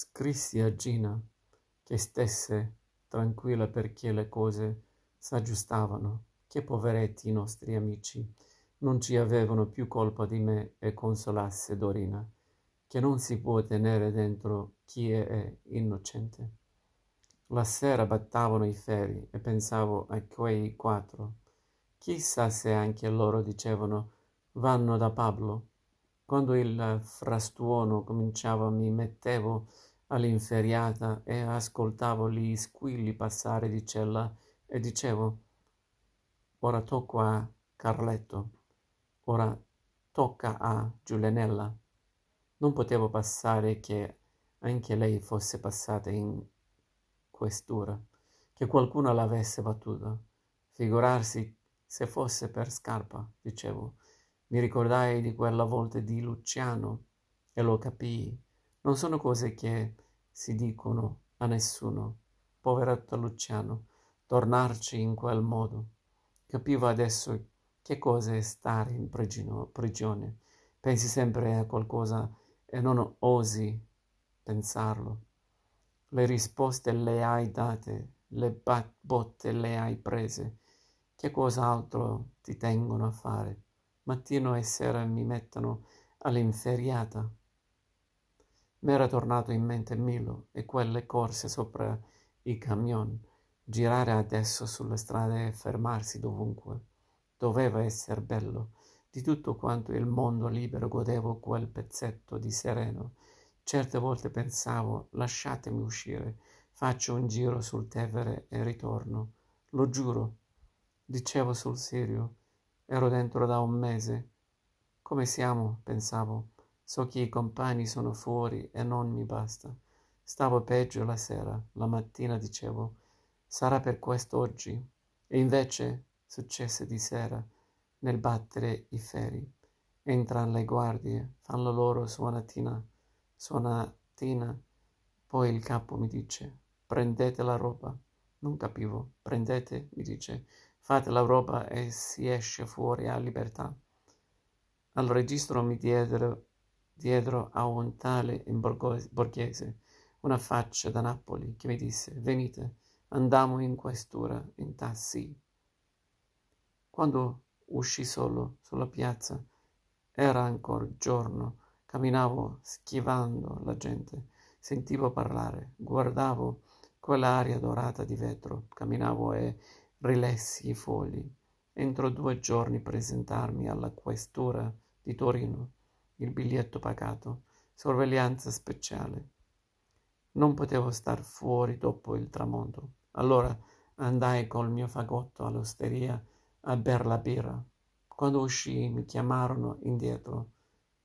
Scrissi a Gina che stesse tranquilla perché le cose s'aggiustavano, che poveretti i nostri amici non ci avevano più colpa di me e consolasse Dorina, che non si può tenere dentro chi è innocente. La sera battavano i ferri e pensavo a quei quattro. Chissà se anche loro dicevano vanno da Pablo. Quando il frastuono cominciava mi mettevo all'inferriata e ascoltavo gli squilli passare di cella e dicevo ora tocco a Carletto, ora tocca a Giulianella. Non potevo passare che anche lei fosse passata in questura, che qualcuno l'avesse battuta. Figurarsi se fosse per scarpa, dicevo. Mi ricordai di quella volta di Luciano e lo capii. Non sono cose che si dicono a nessuno. Poveretto Luciano, tornarci in quel modo. Capivo adesso che cosa è stare in prigione. Pensi sempre a qualcosa e non osi pensarlo. Le risposte le hai date, le botte le hai prese. Che cos'altro ti tengono a fare? Mattino e sera mi mettono all'inferriata. M'era tornato in mente Milo e quelle corse sopra i camion, girare adesso sulle strade e fermarsi dovunque. Doveva essere bello. Di tutto quanto il mondo libero godevo quel pezzetto di sereno. Certe volte pensavo, lasciatemi uscire, faccio un giro sul Tevere e ritorno. Lo giuro. Dicevo sul serio. Ero dentro da un mese. Come siamo? pensavo. So che i compagni sono fuori e non mi basta. Stavo peggio la sera, la mattina dicevo, sarà per questo oggi. E invece successe di sera, nel battere i ferri. Entran le guardie, fanno la loro suonatina, suonatina. Poi il capo mi dice, prendete la roba. Non capivo, prendete, mi dice, fate la roba e si esce fuori a libertà. Al registro mi diedero dietro a un tale in borghese, una faccia da Napoli, che mi disse, venite, andiamo in questura, in tassi. Quando uscì solo sulla piazza, era ancora giorno, camminavo schivando la gente, sentivo parlare, guardavo quell'aria dorata di vetro, camminavo e rilessi i fogli. Entro due giorni presentarmi alla questura di Torino il biglietto pagato, sorveglianza speciale. Non potevo star fuori dopo il tramonto. Allora andai col mio fagotto all'osteria a ber la birra. Quando uscii mi chiamarono indietro.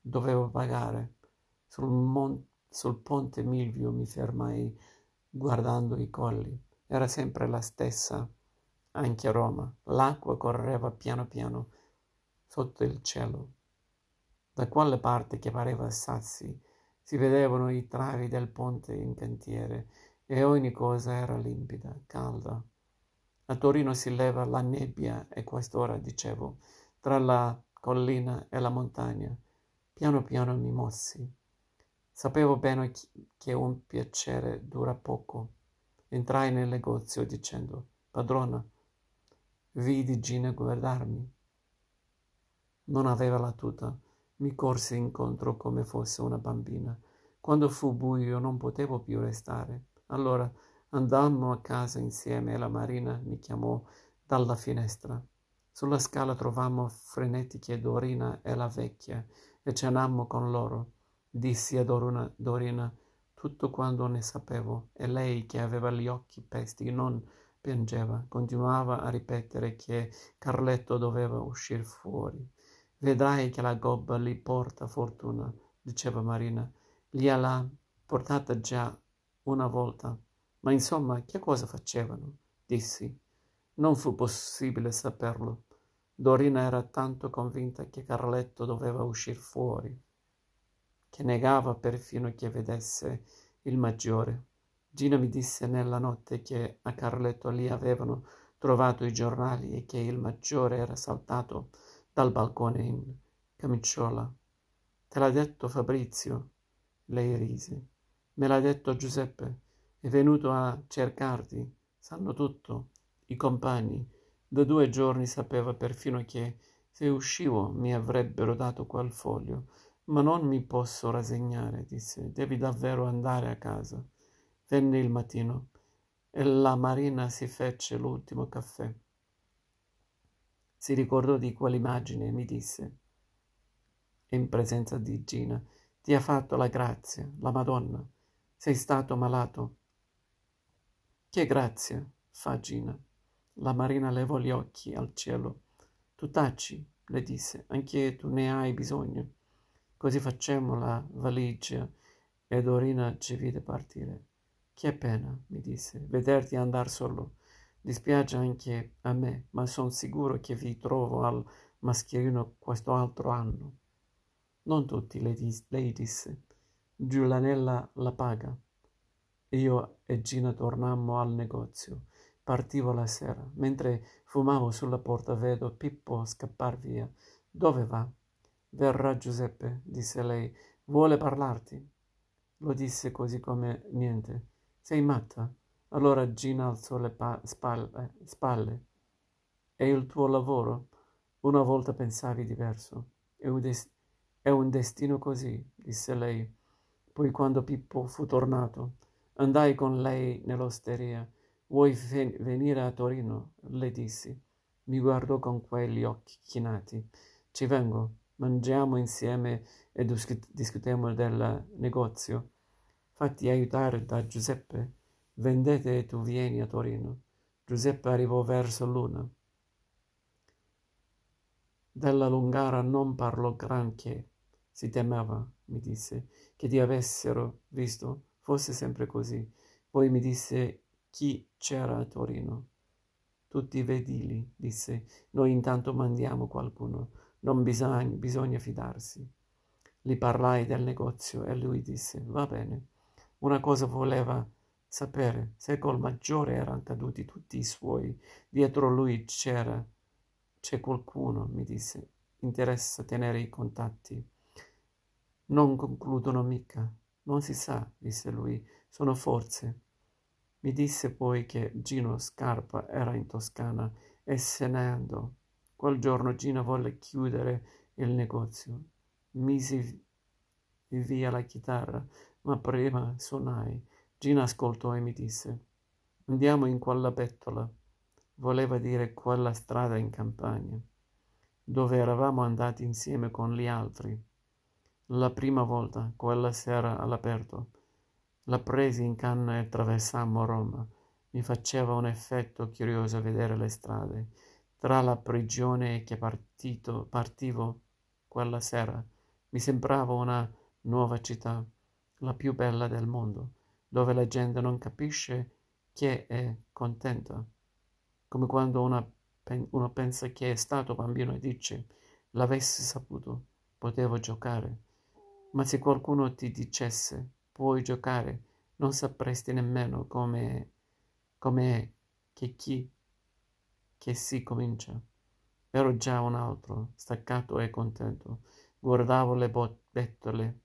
Dovevo pagare. Sul, mon- sul ponte Milvio mi fermai guardando i colli. Era sempre la stessa, anche a Roma. L'acqua correva piano piano sotto il cielo. Da quale parte che pareva sassi si vedevano i travi del ponte in cantiere e ogni cosa era limpida, calda. A Torino si leva la nebbia e quest'ora, dicevo, tra la collina e la montagna. Piano piano mi mossi. Sapevo bene che un piacere dura poco. Entrai nel negozio dicendo, padrona, vidi Gina guardarmi. Non aveva la tuta mi corse incontro come fosse una bambina. Quando fu buio non potevo più restare. Allora andammo a casa insieme e la Marina mi chiamò dalla finestra. Sulla scala trovammo frenetiche Dorina e la vecchia e cenammo con loro. Dissi a Dorina, Dorina tutto quanto ne sapevo e lei, che aveva gli occhi pesti, non piangeva, continuava a ripetere che Carletto doveva uscire fuori. Vedrai che la gobba li porta fortuna, diceva Marina. Gliel'ha portata già una volta. Ma insomma, che cosa facevano? Dissi. Non fu possibile saperlo. Dorina era tanto convinta che Carletto doveva uscire fuori, che negava perfino che vedesse il maggiore. Gina mi disse nella notte che a Carletto lì avevano trovato i giornali e che il maggiore era saltato dal balcone in camicciola. Te l'ha detto Fabrizio? Lei rise. Me l'ha detto Giuseppe. È venuto a cercarti. Sanno tutto. I compagni. Da due giorni sapeva perfino che se uscivo mi avrebbero dato quel foglio. Ma non mi posso rassegnare, disse. Devi davvero andare a casa. Venne il mattino e la Marina si fece l'ultimo caffè. Si ricordò di quell'immagine e mi disse, in presenza di Gina, ti ha fatto la grazia, la Madonna. Sei stato malato. Che grazia, fa Gina. La Marina levò gli occhi al cielo. Tu taci, le disse, anche tu ne hai bisogno. Così facciamo la valigia e Dorina ci vide partire. Che pena, mi disse, vederti andar solo. Dispiace anche a me, ma son sicuro che vi trovo al mascherino questo altro anno. Non tutti, le dis- lei disse. Giulianella la paga. Io e Gina tornammo al negozio. Partivo la sera. Mentre fumavo sulla porta vedo Pippo scappar via. Dove va? Verrà Giuseppe, disse lei. Vuole parlarti. Lo disse così come niente. Sei matta? Allora Gina alzò le pa- spalle, spalle. È il tuo lavoro? Una volta pensavi diverso. È un, des- è un destino così, disse lei. Poi quando Pippo fu tornato, andai con lei nell'osteria. Vuoi ven- venire a Torino? le dissi. Mi guardò con quegli occhi chinati. Ci vengo, mangiamo insieme e discutiamo del negozio. Fatti aiutare da Giuseppe. Vendete e tu vieni a Torino. Giuseppe arrivò verso l'una. Della Lungara non parlò granché. Si temeva, mi disse, che ti avessero visto. Fosse sempre così. Poi mi disse chi c'era a Torino. Tutti i vedili, disse. Noi intanto mandiamo qualcuno. Non bisogna, bisogna fidarsi. Gli parlai del negozio e lui disse, va bene. Una cosa voleva sapere, se col maggiore erano caduti tutti i suoi. Dietro lui c'era, c'è qualcuno, mi disse. Interessa tenere i contatti. Non concludono mica. Non si sa, disse lui. Sono forze. Mi disse poi che Gino Scarpa era in Toscana e se ne andò. Quel giorno Gino volle chiudere il negozio. Misi via la chitarra, ma prima suonai. Gina ascoltò e mi disse: Andiamo in quella bettola. Voleva dire quella strada in campagna, dove eravamo andati insieme con gli altri. La prima volta, quella sera all'aperto, la presi in canna e attraversammo Roma. Mi faceva un effetto curioso vedere le strade. Tra la prigione che partito, partivo quella sera, mi sembrava una nuova città la più bella del mondo, dove la gente non capisce che è contenta, come quando una, uno pensa che è stato bambino e dice l'avessi saputo, potevo giocare. Ma se qualcuno ti dicesse puoi giocare, non sapresti nemmeno come, come è che chi che si comincia. Ero già un altro, staccato e contento. Guardavo le bettole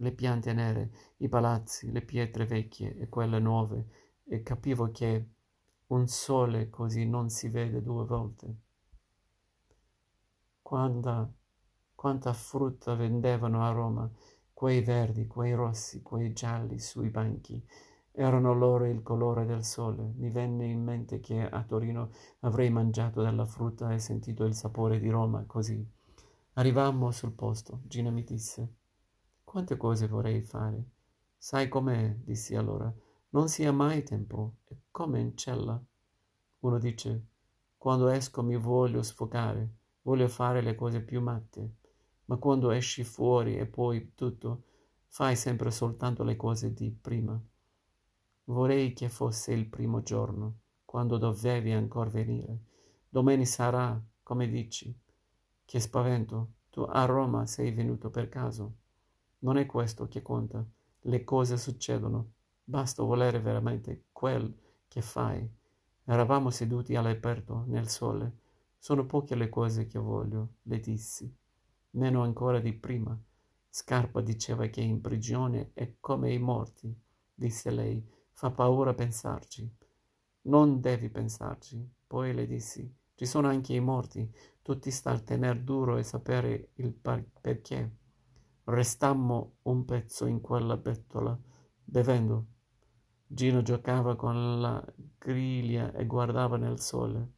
le piante nere, i palazzi, le pietre vecchie e quelle nuove, e capivo che un sole così non si vede due volte. Quanta, quanta frutta vendevano a Roma, quei verdi, quei rossi, quei gialli sui banchi, erano loro il colore del sole. Mi venne in mente che a Torino avrei mangiato della frutta e sentito il sapore di Roma così. Arrivammo sul posto. Gina mi disse quante cose vorrei fare. Sai com'è, dissi allora, non sia mai tempo, è come in cella. Uno dice, quando esco mi voglio sfogare, voglio fare le cose più matte, ma quando esci fuori e poi tutto, fai sempre soltanto le cose di prima. Vorrei che fosse il primo giorno, quando dovevi ancora venire. Domani sarà, come dici. Che spavento, tu a Roma sei venuto per caso. Non è questo che conta. Le cose succedono. Basta volere veramente quel che fai. Eravamo seduti all'aperto, nel sole. Sono poche le cose che voglio, le dissi. Meno ancora di prima. Scarpa diceva che in prigione è come i morti, disse lei. Fa paura pensarci. Non devi pensarci. Poi le dissi, ci sono anche i morti. Tutti sta a tener duro e sapere il perché. Restammo un pezzo in quella bettola, bevendo. Gino giocava con la griglia e guardava nel sole.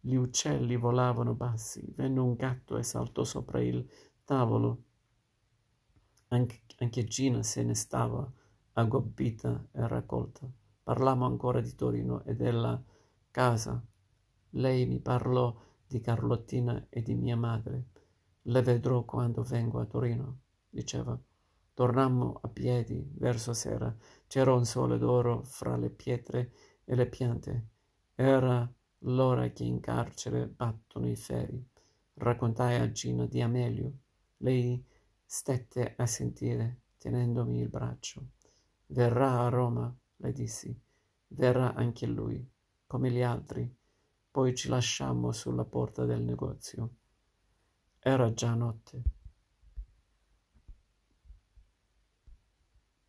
Gli uccelli volavano bassi, venne un gatto e saltò sopra il tavolo. Anche, anche Gina se ne stava aggobbita e raccolta. Parlammo ancora di Torino e della casa. Lei mi parlò di Carlottina e di mia madre. Le vedrò quando vengo a Torino, diceva. Tornammo a piedi verso sera. C'era un sole d'oro fra le pietre e le piante. Era l'ora che in carcere battono i ferri. Raccontai a Gina di Amelio. Lei stette a sentire, tenendomi il braccio. Verrà a Roma, le dissi. Verrà anche lui, come gli altri. Poi ci lasciammo sulla porta del negozio. Era già notte.